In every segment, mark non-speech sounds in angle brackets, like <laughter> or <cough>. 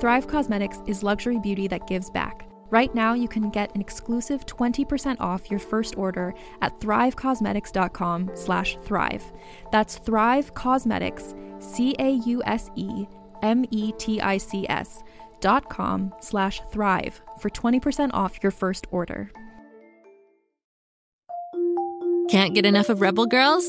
Thrive Causemetics is luxury beauty that gives back. Right now, you can get an exclusive 20% off your first order at thrivecausemetics.com slash thrive. That's Thrive Causemetics, C-A-U-S-E-M-E-T-I-C-S dot com slash thrive for 20% off your first order. Can't get enough of Rebel Girls?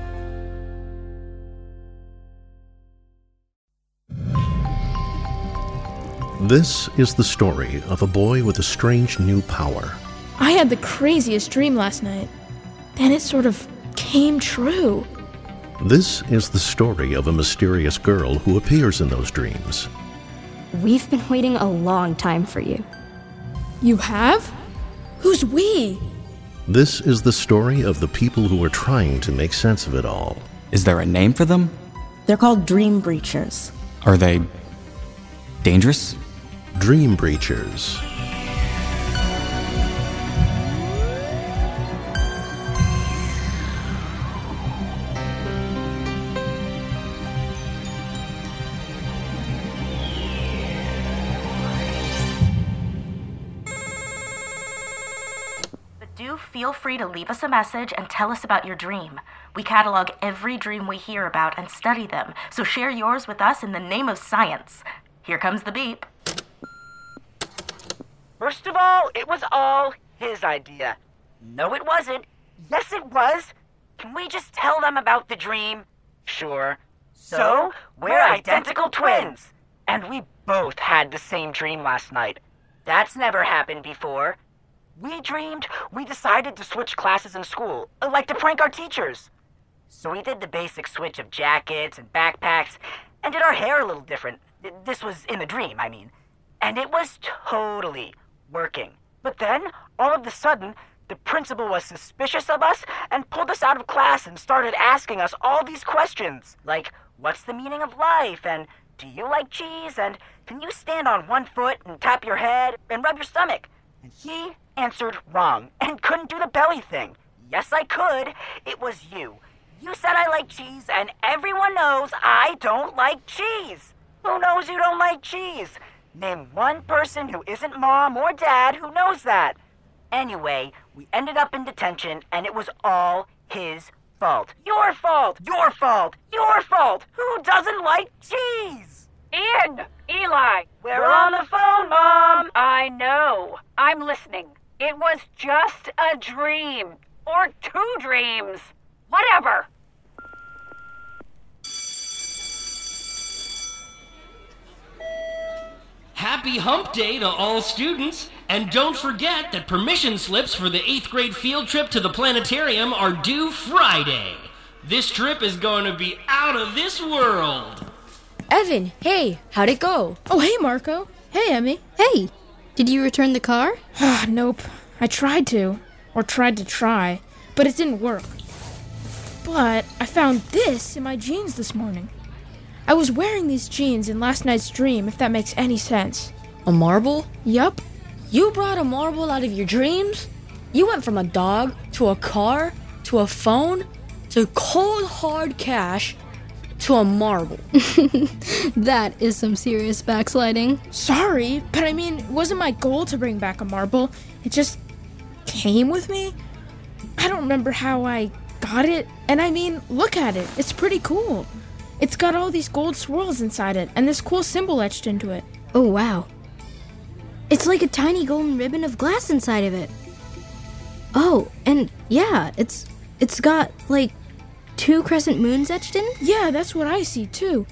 This is the story of a boy with a strange new power. I had the craziest dream last night. Then it sort of came true. This is the story of a mysterious girl who appears in those dreams. We've been waiting a long time for you. You have? Who's we? This is the story of the people who are trying to make sense of it all. Is there a name for them? They're called Dream Breachers. Are they dangerous? Dream Breachers. But do feel free to leave us a message and tell us about your dream. We catalog every dream we hear about and study them, so share yours with us in the name of science. Here comes the beep. First of all, it was all his idea. No, it wasn't. Yes, it was. Can we just tell them about the dream? Sure. So, we're identical twins. And we both had the same dream last night. That's never happened before. We dreamed we decided to switch classes in school, like to prank our teachers. So we did the basic switch of jackets and backpacks, and did our hair a little different. This was in the dream, I mean. And it was totally working. But then, all of a sudden, the principal was suspicious of us and pulled us out of class and started asking us all these questions. Like, what's the meaning of life? And do you like cheese? And can you stand on one foot and tap your head and rub your stomach? And he answered wrong and couldn't do the belly thing. Yes, I could. It was you. You said I like cheese, and everyone knows I don't like cheese. Who knows you don't like cheese? Name one person who isn't mom or dad who knows that. Anyway, we ended up in detention, and it was all his fault. Your fault! Your fault! Your fault! Who doesn't like cheese? Ian! Eli! We're on the phone, Mom! I know. I'm listening. It was just a dream. Or two dreams. Whatever. Happy Hump Day to all students! And don't forget that permission slips for the 8th grade field trip to the planetarium are due Friday. This trip is going to be out of this world. Evan, hey, how'd it go? Oh, hey, Marco. Hey, Emmy. Hey, did you return the car? <sighs> nope. I tried to. Or tried to try. But it didn't work. But I found this in my jeans this morning. I was wearing these jeans in last night's dream, if that makes any sense. A marble? Yup. You brought a marble out of your dreams? You went from a dog to a car to a phone to cold hard cash to a marble. <laughs> that is some serious backsliding. Sorry, but I mean, it wasn't my goal to bring back a marble. It just came with me. I don't remember how I got it. And I mean, look at it. It's pretty cool. It's got all these gold swirls inside it and this cool symbol etched into it. Oh, wow. It's like a tiny golden ribbon of glass inside of it. Oh, and yeah, it's it's got like two crescent moons etched in? Yeah, that's what I see too.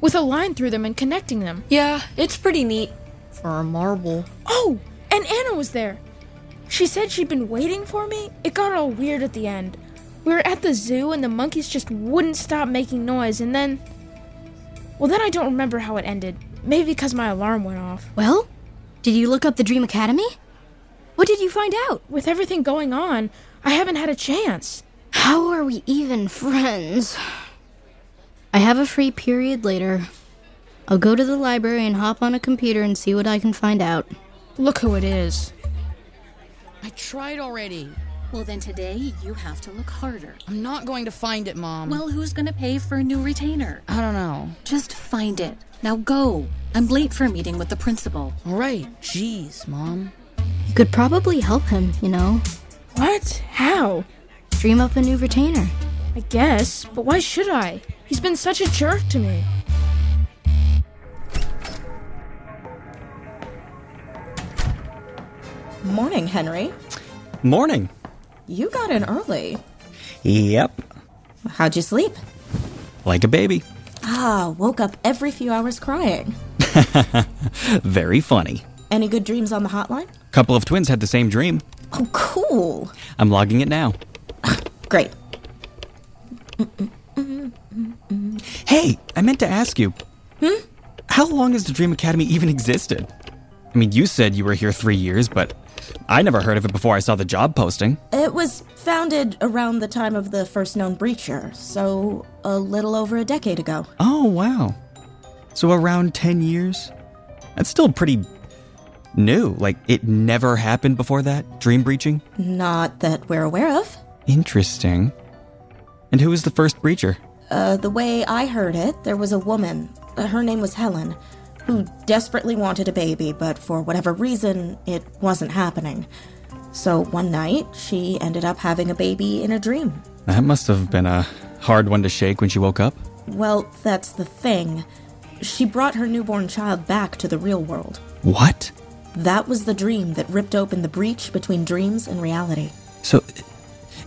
With a line through them and connecting them. Yeah, it's pretty neat. For a marble. Oh, and Anna was there. She said she'd been waiting for me. It got all weird at the end. We were at the zoo and the monkeys just wouldn't stop making noise, and then. Well, then I don't remember how it ended. Maybe because my alarm went off. Well, did you look up the Dream Academy? What did you find out? With everything going on, I haven't had a chance. How are we even friends? I have a free period later. I'll go to the library and hop on a computer and see what I can find out. Look who it is. I tried already. Well, then today you have to look harder. I'm not going to find it, Mom. Well, who's going to pay for a new retainer? I don't know. Just find it. Now go. I'm late for a meeting with the principal. All right. Jeez, Mom. You could probably help him, you know. What? How? Dream up a new retainer. I guess, but why should I? He's been such a jerk to me. Morning, Henry. Morning. You got in early. Yep. How'd you sleep? Like a baby. Ah, woke up every few hours crying. <laughs> Very funny. Any good dreams on the hotline? Couple of twins had the same dream. Oh, cool. I'm logging it now. <laughs> Great. Hey, I meant to ask you. Hmm? How long has the Dream Academy even existed? I mean, you said you were here three years, but I never heard of it before I saw the job posting. It was founded around the time of the first known breacher, so a little over a decade ago. Oh, wow. So around 10 years? That's still pretty new. Like, it never happened before that? Dream breaching? Not that we're aware of. Interesting. And who was the first breacher? Uh, the way I heard it, there was a woman. Her name was Helen, who desperately wanted a baby, but for whatever reason, it wasn't happening. So one night, she ended up having a baby in a dream. That must have been a hard one to shake when she woke up. Well, that's the thing. She brought her newborn child back to the real world. What? That was the dream that ripped open the breach between dreams and reality. So,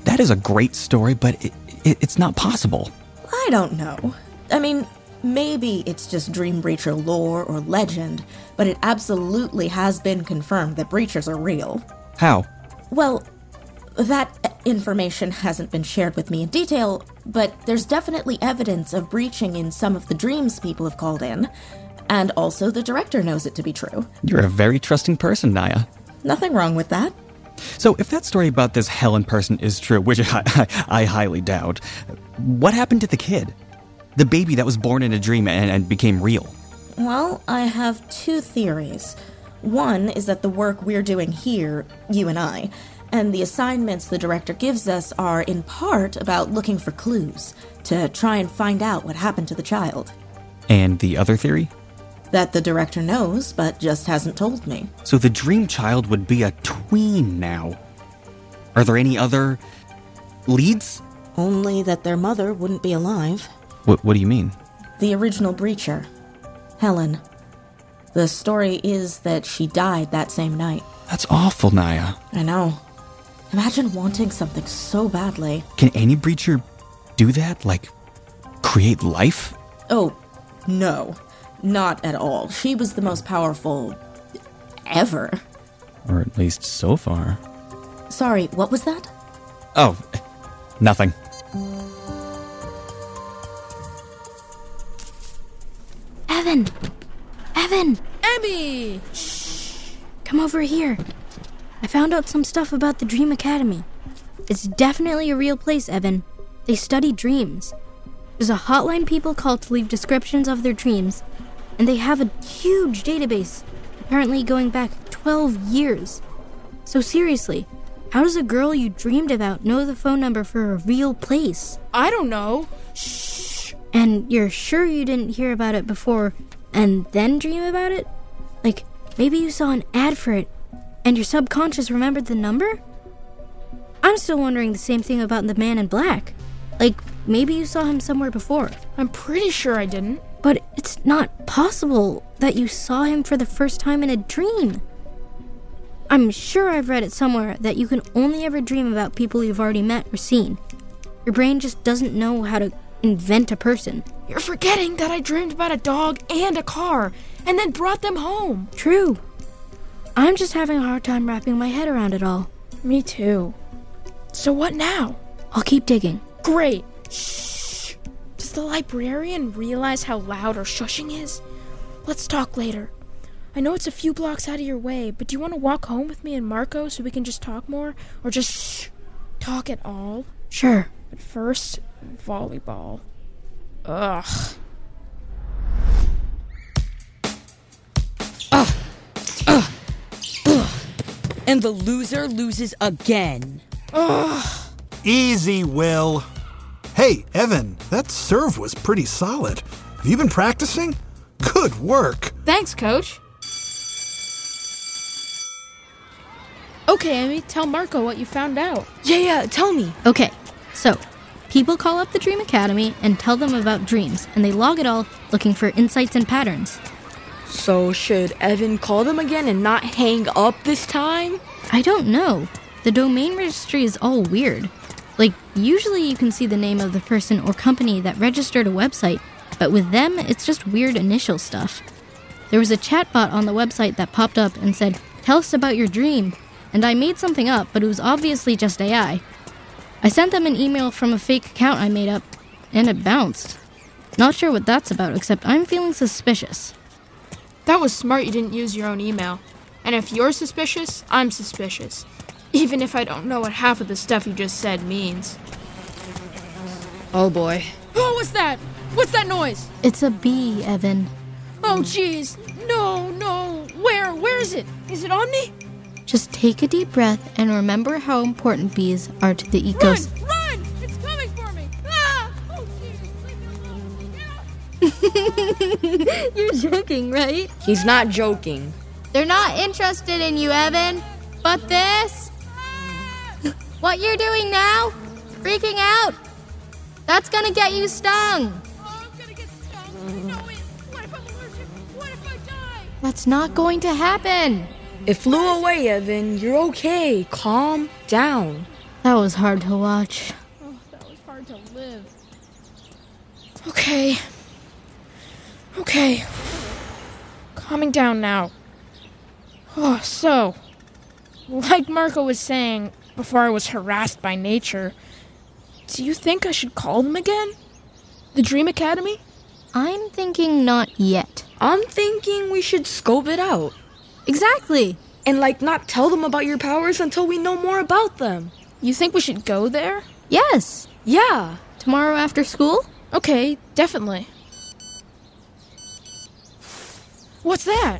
that is a great story, but it, it, it's not possible. I don't know. I mean, maybe it's just Dream Breacher lore or legend, but it absolutely has been confirmed that breachers are real. How? Well, that information hasn't been shared with me in detail, but there's definitely evidence of breaching in some of the dreams people have called in, and also the director knows it to be true. You're a very trusting person, Naya. Nothing wrong with that. So, if that story about this Helen person is true, which <laughs> I, I, I highly doubt, what happened to the kid? The baby that was born in a dream and, and became real? Well, I have two theories. One is that the work we're doing here, you and I, and the assignments the director gives us are in part about looking for clues to try and find out what happened to the child. And the other theory? That the director knows, but just hasn't told me. So the dream child would be a tween now. Are there any other leads? Only that their mother wouldn't be alive. What, what do you mean? The original breacher, Helen. The story is that she died that same night. That's awful, Naya. I know. Imagine wanting something so badly. Can any breacher do that? Like, create life? Oh, no. Not at all. She was the most powerful. ever. Or at least so far. Sorry, what was that? Oh, nothing. Evan! Evan! Emmy! Come over here. I found out some stuff about the Dream Academy. It's definitely a real place, Evan. They study dreams. There's a hotline people call to leave descriptions of their dreams, and they have a huge database, apparently going back 12 years. So, seriously, how does a girl you dreamed about know the phone number for a real place? I don't know. And you're sure you didn't hear about it before and then dream about it? Like, maybe you saw an ad for it and your subconscious remembered the number? I'm still wondering the same thing about the man in black. Like, maybe you saw him somewhere before. I'm pretty sure I didn't. But it's not possible that you saw him for the first time in a dream. I'm sure I've read it somewhere that you can only ever dream about people you've already met or seen. Your brain just doesn't know how to invent a person. You're forgetting that I dreamed about a dog and a car and then brought them home. True. I'm just having a hard time wrapping my head around it all. Me too. So what now? I'll keep digging. Great. Shh. Does the librarian realize how loud our shushing is? Let's talk later. I know it's a few blocks out of your way, but do you want to walk home with me and Marco so we can just talk more? Or just shh, talk at all? Sure. But first, volleyball. Ugh. Ugh. Ugh. Ugh. And the loser loses again. Ugh. Easy, Will. Hey, Evan, that serve was pretty solid. Have you been practicing? Good work. Thanks, coach. Okay, Amy, tell Marco what you found out. Yeah, yeah, tell me. Okay, so people call up the Dream Academy and tell them about dreams, and they log it all looking for insights and patterns. So, should Evan call them again and not hang up this time? I don't know. The domain registry is all weird. Like, usually you can see the name of the person or company that registered a website, but with them, it's just weird initial stuff. There was a chatbot on the website that popped up and said, Tell us about your dream. And I made something up, but it was obviously just AI. I sent them an email from a fake account I made up, and it bounced. Not sure what that's about, except I'm feeling suspicious. That was smart you didn't use your own email. And if you're suspicious, I'm suspicious. Even if I don't know what half of the stuff you just said means. Oh boy. <gasps> Oh, what's that? What's that noise? It's a bee, Evan. Oh, jeez. No, no. Where? Where is it? Is it on me? Just take a deep breath and remember how important bees are to the ecosystem. Run! Run! It's coming for me! Ah! Oh, <laughs> You're joking, right? He's not joking. They're not interested in you, Evan. But this? What you're doing now? Freaking out? That's gonna get you stung. Oh, I'm gonna get stung. No, wait. What if I'm allergic? What if I die? That's not going to happen. It flew away, Evan. You're okay. Calm down. That was hard to watch. Oh, that was hard to live. Okay. Okay. Calming down now. Oh, so, like Marco was saying before I was harassed by nature, do you think I should call them again? The Dream Academy? I'm thinking not yet. I'm thinking we should scope it out. Exactly. And, like, not tell them about your powers until we know more about them. You think we should go there? Yes. Yeah. Tomorrow after school? Okay, definitely. What's that?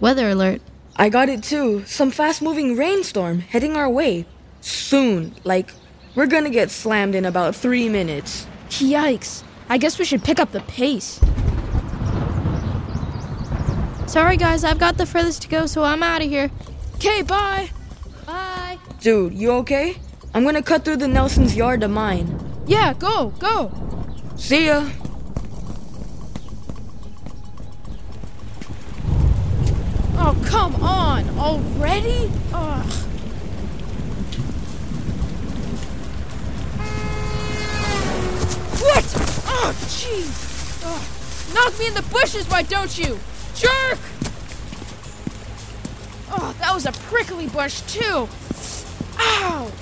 Weather alert. I got it too. Some fast moving rainstorm heading our way. Soon. Like, we're gonna get slammed in about three minutes. Yikes. I guess we should pick up the pace. Sorry, guys, I've got the furthest to go, so I'm out of here. Okay, bye. Bye. Dude, you okay? I'm gonna cut through the Nelson's yard to mine. Yeah, go, go. See ya. Oh, come on. Already? Ugh. What? Oh, jeez. Knock me in the bushes, why don't you? Jerk! Oh, that was a prickly bush, too. Ow!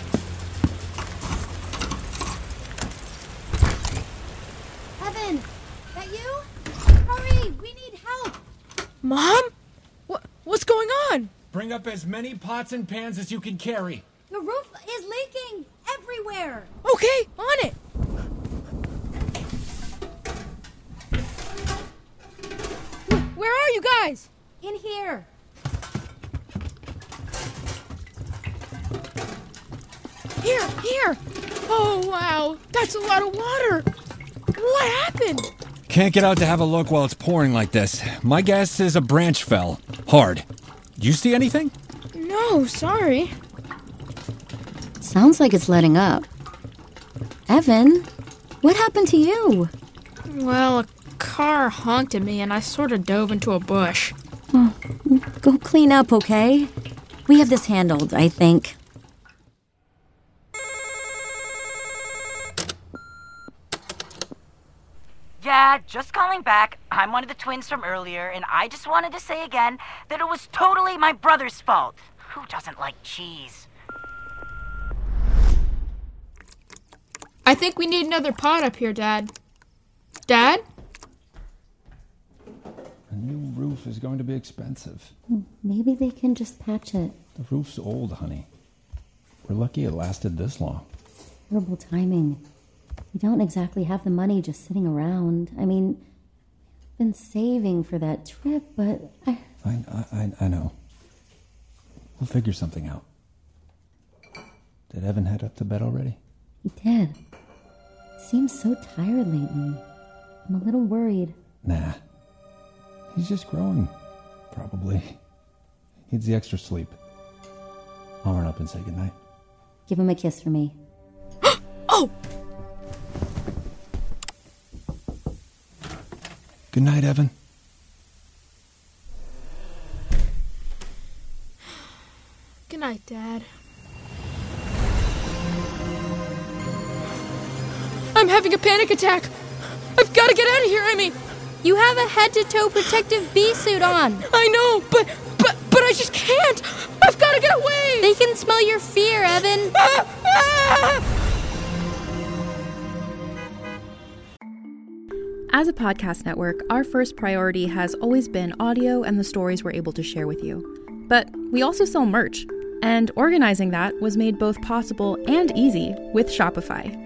Evan, that you? Hurry, we need help. Mom? What, what's going on? Bring up as many pots and pans as you can carry. The roof is leaking everywhere. Okay, on it. Guys, in here. Here, here. Oh, wow. That's a lot of water. What happened? Can't get out to have a look while it's pouring like this. My guess is a branch fell. Hard. Do you see anything? No, sorry. Sounds like it's letting up. Evan, what happened to you? Well, a car honked at me and I sort of dove into a bush. Oh, go clean up, okay? We have this handled, I think. Yeah, just calling back. I'm one of the twins from earlier, and I just wanted to say again that it was totally my brother's fault. Who doesn't like cheese? I think we need another pot up here, Dad. Dad? A new roof is going to be expensive. Hmm, maybe they can just patch it. The roof's old, honey. We're lucky it lasted this long. Horrible timing. We don't exactly have the money just sitting around. I mean, I've been saving for that trip, but I. I, I, I know. We'll figure something out. Did Evan head up to bed already? He did. Seems so tired lately. I'm a little worried. Nah. He's just growing. Probably. He <laughs> needs the extra sleep. I'll run up and say goodnight. Give him a kiss for me. <gasps> oh! Good night, Evan. Good night, Dad. I'm having a panic attack. I've got to get out of here. I mean, you have a head to toe protective bee suit on. I know, but but but I just can't. I've got to get away. They can smell your fear, Evan. Ah, ah! As a podcast network, our first priority has always been audio and the stories we're able to share with you. But we also sell merch, and organizing that was made both possible and easy with Shopify.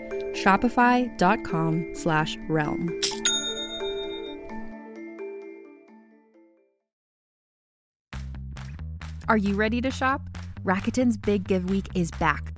Shopify.com slash realm. Are you ready to shop? Rakuten's Big Give Week is back.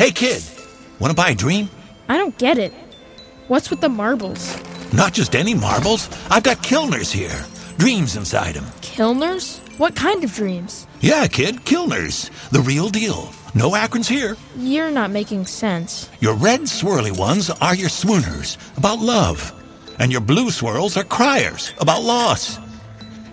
Hey kid, want to buy a dream? I don't get it. What's with the marbles? Not just any marbles. I've got Kilners here. Dreams inside them. Kilners? What kind of dreams? Yeah, kid, Kilners. The real deal. No Akrons here. You're not making sense. Your red swirly ones are your swooners, about love. And your blue swirls are criers, about loss.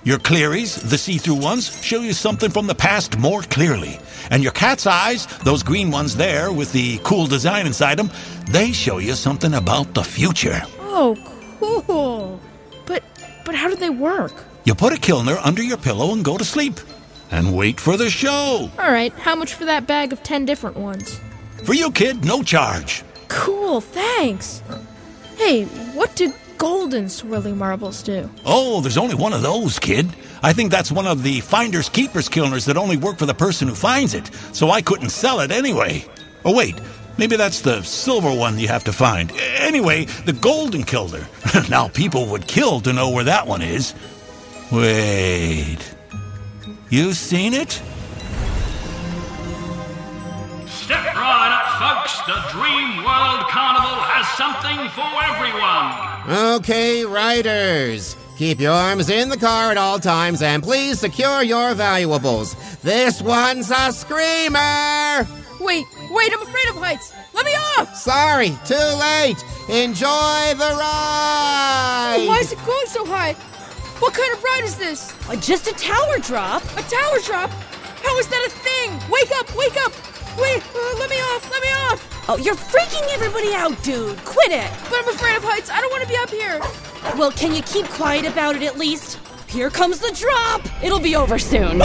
Your clearies, the see through ones, show you something from the past more clearly. And your cat's eyes, those green ones there with the cool design inside them, they show you something about the future. Oh, cool. But but how do they work? You put a Kilner under your pillow and go to sleep. And wait for the show. All right, how much for that bag of 10 different ones? For you, kid, no charge. Cool, thanks. Hey, what do golden swirly marbles do? Oh, there's only one of those, kid. I think that's one of the finders keepers kilners that only work for the person who finds it, so I couldn't sell it anyway. Oh, wait. Maybe that's the silver one you have to find. Anyway, the golden kilner. <laughs> now, people would kill to know where that one is. Wait. You seen it? Step right up, folks. The Dream World Carnival has something for everyone. Okay, riders. Keep your arms in the car at all times and please secure your valuables. This one's a screamer! Wait, wait, I'm afraid of heights. Let me off! Sorry, too late. Enjoy the ride! Why is it going so high? What kind of ride is this? Uh, just a tower drop. A tower drop? How is that a thing? Wake up, wake up! Wait, uh, let me off, let me off! Oh, you're freaking everybody out, dude. Quit it. But I'm afraid of heights. I don't want to be up here. Well, can you keep quiet about it at least? Here comes the drop. It'll be over soon.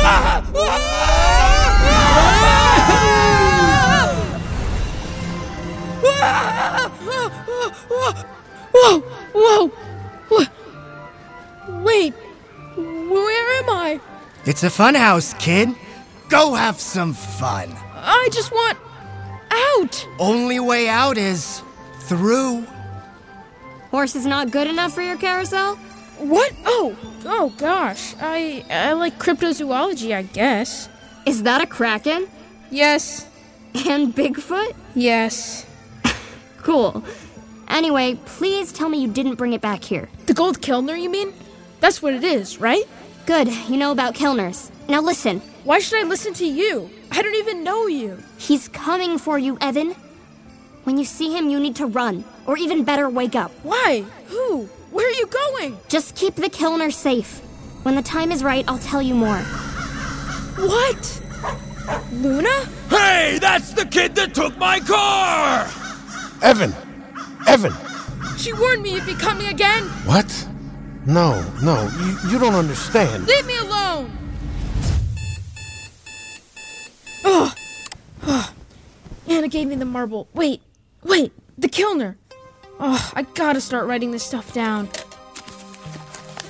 Whoa, whoa, whoa. Wait, where am I? It's a fun house, kid. Go have some fun. I just want out. Only way out is through. Horse is not good enough for your carousel? What? Oh, oh gosh. I I like cryptozoology, I guess. Is that a kraken? Yes. And Bigfoot? Yes. <laughs> Cool. Anyway, please tell me you didn't bring it back here. The gold Kilner, you mean? That's what it is, right? Good, you know about Kilners. Now listen. Why should I listen to you? I don't even know you. He's coming for you, Evan. When you see him, you need to run. Or even better, wake up. Why? Who? Where are you going? Just keep the Kilner safe. When the time is right, I'll tell you more. What? Luna? Hey, that's the kid that took my car! Evan! Evan! She warned me you'd be coming again. What? No, no, you, you don't understand. Leave me alone! Oh, oh. Anna gave me the marble. Wait, wait, the Kilner. Oh, I gotta start writing this stuff down.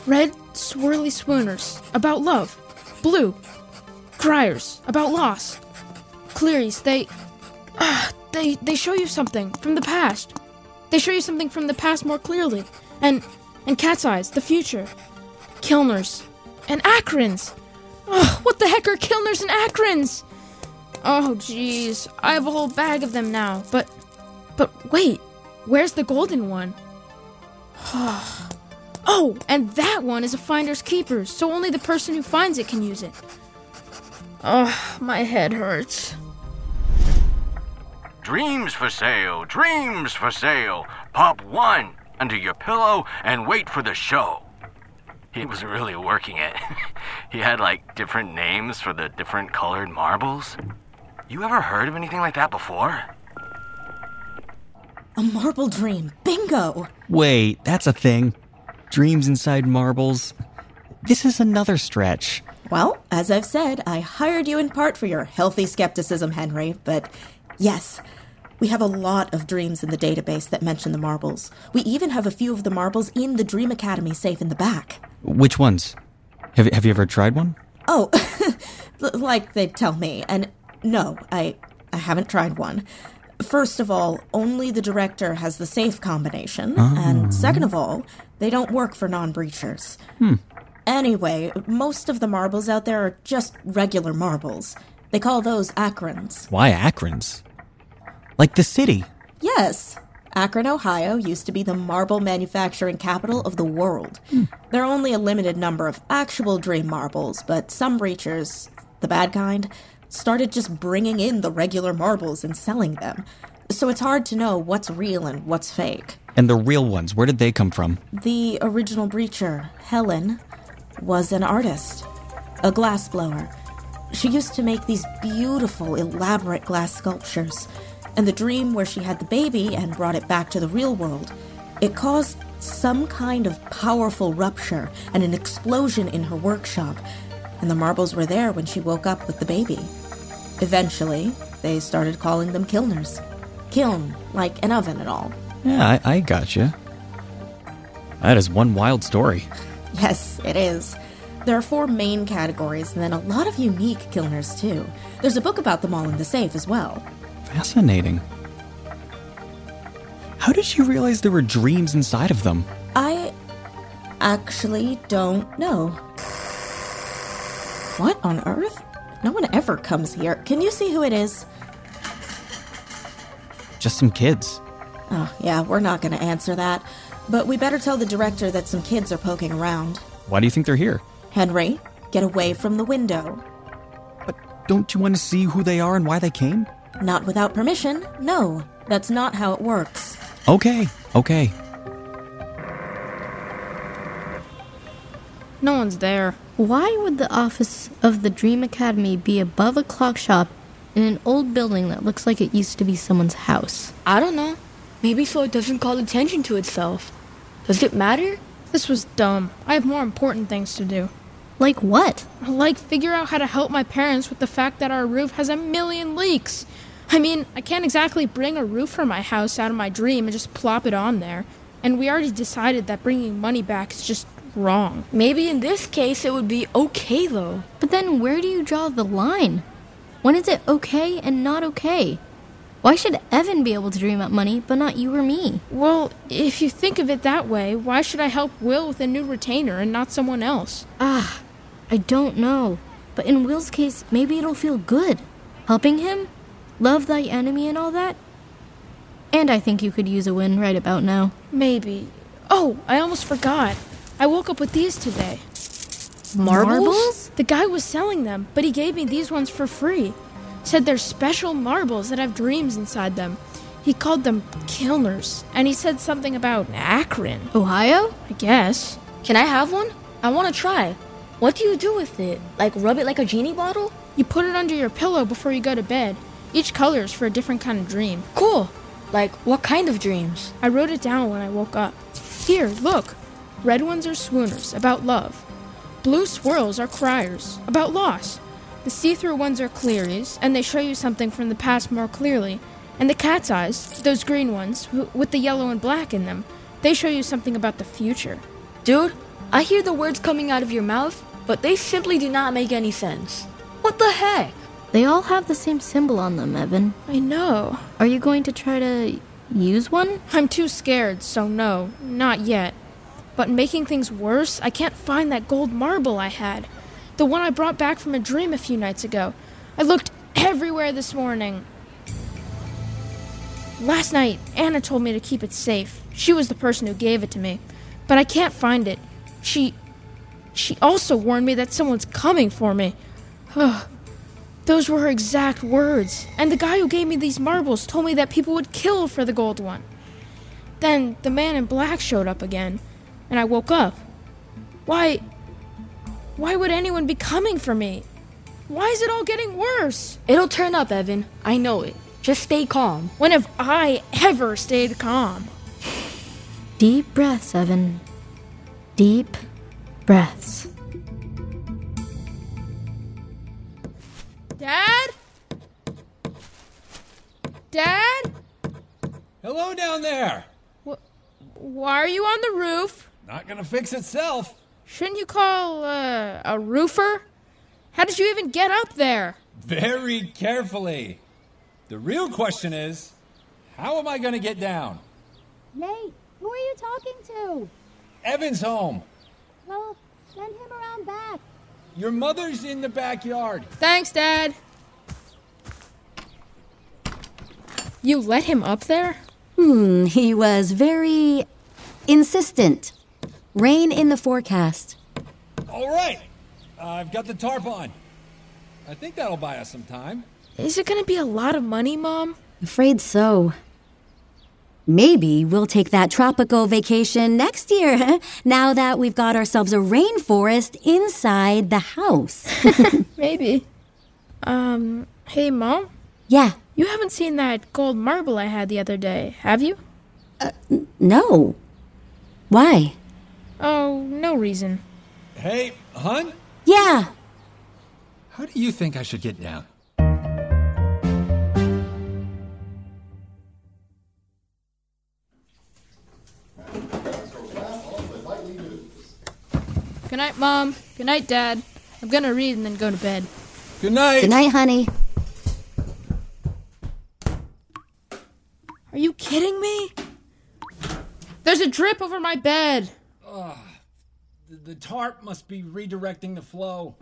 Red, swirly swooners, about love. Blue, criers, about loss. Clearies, they. Ah, they, they show you something from the past. They show you something from the past more clearly. And, and Cat's Eyes, the future. Kilners, and Akrons. Oh, what the heck are Kilners and Akrons? Oh, jeez. I have a whole bag of them now. But, but wait. Where's the golden one? <sighs> oh, and that one is a finder's keeper, so only the person who finds it can use it. Oh, my head hurts. Dreams for sale, dreams for sale. Pop one under your pillow and wait for the show. He was really working it. <laughs> he had like different names for the different colored marbles. You ever heard of anything like that before? A marble dream. Bingo! Wait, that's a thing. Dreams inside marbles. This is another stretch. Well, as I've said, I hired you in part for your healthy skepticism, Henry, but yes, we have a lot of dreams in the database that mention the marbles. We even have a few of the marbles in the Dream Academy safe in the back. Which ones? Have, have you ever tried one? Oh, <laughs> like they tell me. And no, I, I haven't tried one. First of all, only the director has the safe combination. Oh. And second of all, they don't work for non breachers. Hmm. Anyway, most of the marbles out there are just regular marbles. They call those Akrons. Why Akrons? Like the city. Yes, Akron, Ohio used to be the marble manufacturing capital of the world. There are only a limited number of actual dream marbles, but some breachers, the bad kind, started just bringing in the regular marbles and selling them. So it's hard to know what's real and what's fake. And the real ones, where did they come from? The original breacher, Helen, was an artist, a glassblower. She used to make these beautiful, elaborate glass sculptures. And the dream where she had the baby and brought it back to the real world, it caused some kind of powerful rupture and an explosion in her workshop. And the marbles were there when she woke up with the baby. Eventually, they started calling them kilners. Kiln, like an oven and all. Yeah, I, I gotcha. That is one wild story. <laughs> Yes, it is. There are four main categories and then a lot of unique kilners, too. There's a book about them all in the safe as well. Fascinating. How did you realize there were dreams inside of them? I actually don't know. What on earth? No one ever comes here. Can you see who it is? Just some kids. Oh, yeah, we're not going to answer that. But we better tell the director that some kids are poking around. Why do you think they're here? Henry, get away from the window. But don't you want to see who they are and why they came? Not without permission. No, that's not how it works. Okay, okay. No one's there. Why would the office of the Dream Academy be above a clock shop in an old building that looks like it used to be someone's house? I don't know. Maybe so it doesn't call attention to itself. Does it matter? This was dumb. I have more important things to do. Like what? Like figure out how to help my parents with the fact that our roof has a million leaks. I mean, I can't exactly bring a roof for my house out of my dream and just plop it on there. And we already decided that bringing money back is just wrong. Maybe in this case it would be okay though. But then where do you draw the line? When is it okay and not okay? Why should Evan be able to dream up money, but not you or me? Well, if you think of it that way, why should I help Will with a new retainer and not someone else? Ah, I don't know. But in Will's case, maybe it'll feel good. Helping him? Love thy enemy and all that? And I think you could use a win right about now. Maybe. Oh, I almost forgot. I woke up with these today. Marbles? The guy was selling them, but he gave me these ones for free. Said they're special marbles that have dreams inside them. He called them Kilners, and he said something about Akron. Ohio? I guess. Can I have one? I want to try. What do you do with it? Like rub it like a genie bottle? You put it under your pillow before you go to bed. Each color is for a different kind of dream. Cool. Like what kind of dreams? I wrote it down when I woke up. Here, look. Red ones are swooners, about love. Blue swirls are criers, about loss. The see through ones are clearies, and they show you something from the past more clearly. And the cat's eyes, those green ones, w- with the yellow and black in them, they show you something about the future. Dude, I hear the words coming out of your mouth, but they simply do not make any sense. What the heck? They all have the same symbol on them, Evan. I know. Are you going to try to use one? I'm too scared, so no, not yet. But making things worse, I can't find that gold marble I had. The one I brought back from a dream a few nights ago. I looked everywhere this morning. Last night, Anna told me to keep it safe. She was the person who gave it to me. But I can't find it. She. She also warned me that someone's coming for me. Ugh, Those were her exact words. And the guy who gave me these marbles told me that people would kill for the gold one. Then the man in black showed up again, and I woke up. Why. Why would anyone be coming for me? Why is it all getting worse? It'll turn up, Evan. I know it. Just stay calm. When have I ever stayed calm? Deep breaths, Evan. Deep breaths. Dad? Dad? Hello down there. Why are you on the roof? Not gonna fix itself. Shouldn't you call uh, a roofer? How did you even get up there? Very carefully. The real question is, how am I gonna get down? Nate, who are you talking to? Evan's home. Well, send him around back. Your mother's in the backyard. Thanks, Dad. You let him up there? Hmm, he was very insistent. Rain in the forecast. All right. I've got the tarp on. I think that'll buy us some time. Is it gonna be a lot of money, Mom? Afraid so. Maybe we'll take that tropical vacation next year, <laughs> now that we've got ourselves a rainforest inside the house. <laughs> Maybe. Um, hey, Mom? Yeah. You haven't seen that gold marble I had the other day, have you? no. Why? Oh, no reason. Hey, hun? Yeah. How do you think I should get down? Good night, Mom. Good night, Dad. I'm gonna read and then go to bed. Good night. Good night, honey. Are you kidding me? There's a drip over my bed. Ugh. The, the tarp must be redirecting the flow.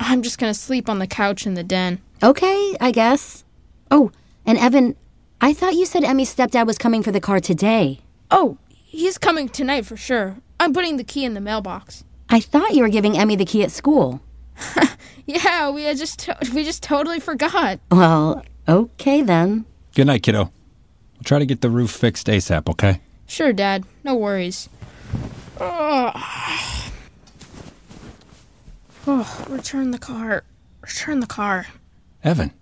I'm just gonna sleep on the couch in the den. Okay, I guess. Oh, and Evan, I thought you said Emmy's stepdad was coming for the car today. Oh, he's coming tonight for sure. I'm putting the key in the mailbox. I thought you were giving Emmy the key at school. <laughs> Yeah, we had just to- we just totally forgot. Well, okay then. Good night, kiddo. We'll try to get the roof fixed ASAP, okay? Sure, Dad. No worries. Ugh. Oh, return the car. Return the car. Evan.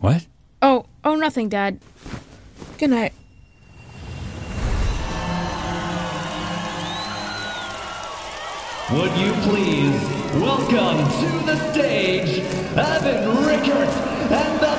What? Oh, oh, nothing, Dad. Good night. Would you please welcome to the stage Evan Rickert and the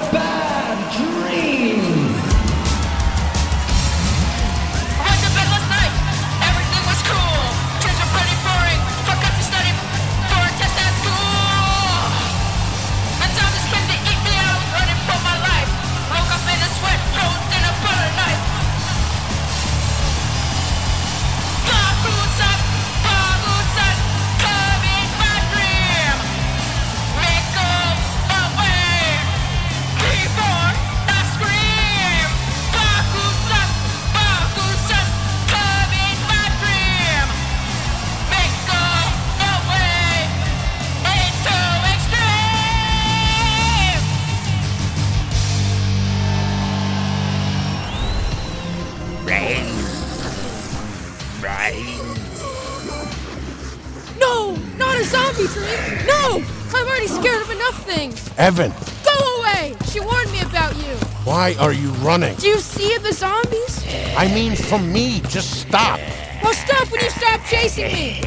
Evan, Go away. She warned me about you. why are you running? Do you see the zombies? I mean, from me, just stop. Well, stop when you stop chasing me.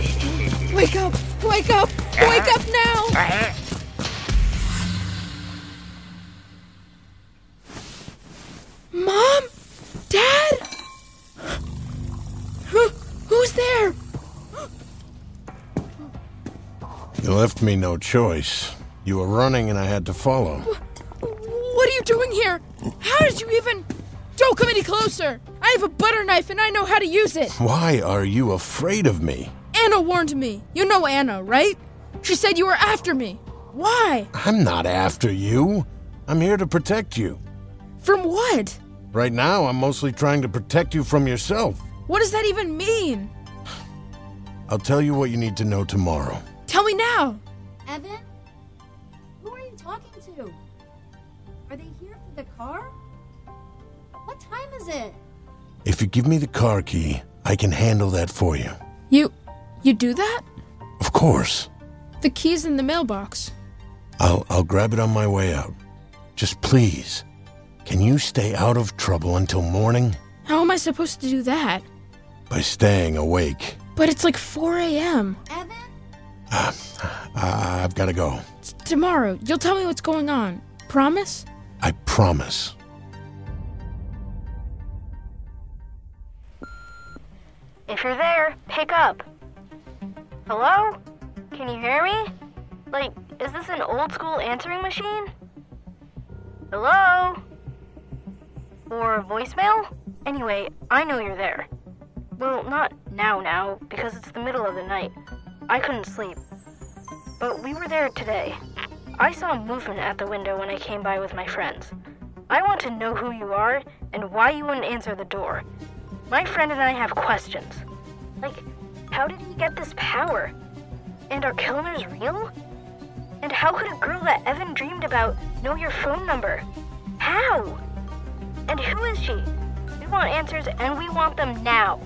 Wake up! Wake up! Wake up now! Mom? Dad? Who, who's there? You left me no choice. You were running and I had to follow. What are you doing here? How did you even. Don't come any closer! I have a butter knife and I know how to use it! Why are you afraid of me? Anna warned me. You know Anna, right? She said you were after me. Why? I'm not after you. I'm here to protect you. From what? Right now, I'm mostly trying to protect you from yourself. What does that even mean? I'll tell you what you need to know tomorrow. Tell me now. Evan? To? Are they here for the car? What time is it? If you give me the car key, I can handle that for you. You. You do that? Of course. The key's in the mailbox. I'll I'll grab it on my way out. Just please, can you stay out of trouble until morning How am I supposed to do that? by staying awake? But it's like 4 a.m. Evan? Uh, I've got to go. Tomorrow, you'll tell me what's going on. Promise? I promise. If you're there, pick up. Hello? Can you hear me? Like, is this an old school answering machine? Hello? Or voicemail? Anyway, I know you're there. Well, not now, now, because it's the middle of the night. I couldn't sleep. But we were there today. I saw movement at the window when I came by with my friends. I want to know who you are and why you wouldn't answer the door. My friend and I have questions. Like, how did he get this power? And are killers real? And how could a girl that Evan dreamed about know your phone number? How? And who is she? We want answers and we want them now.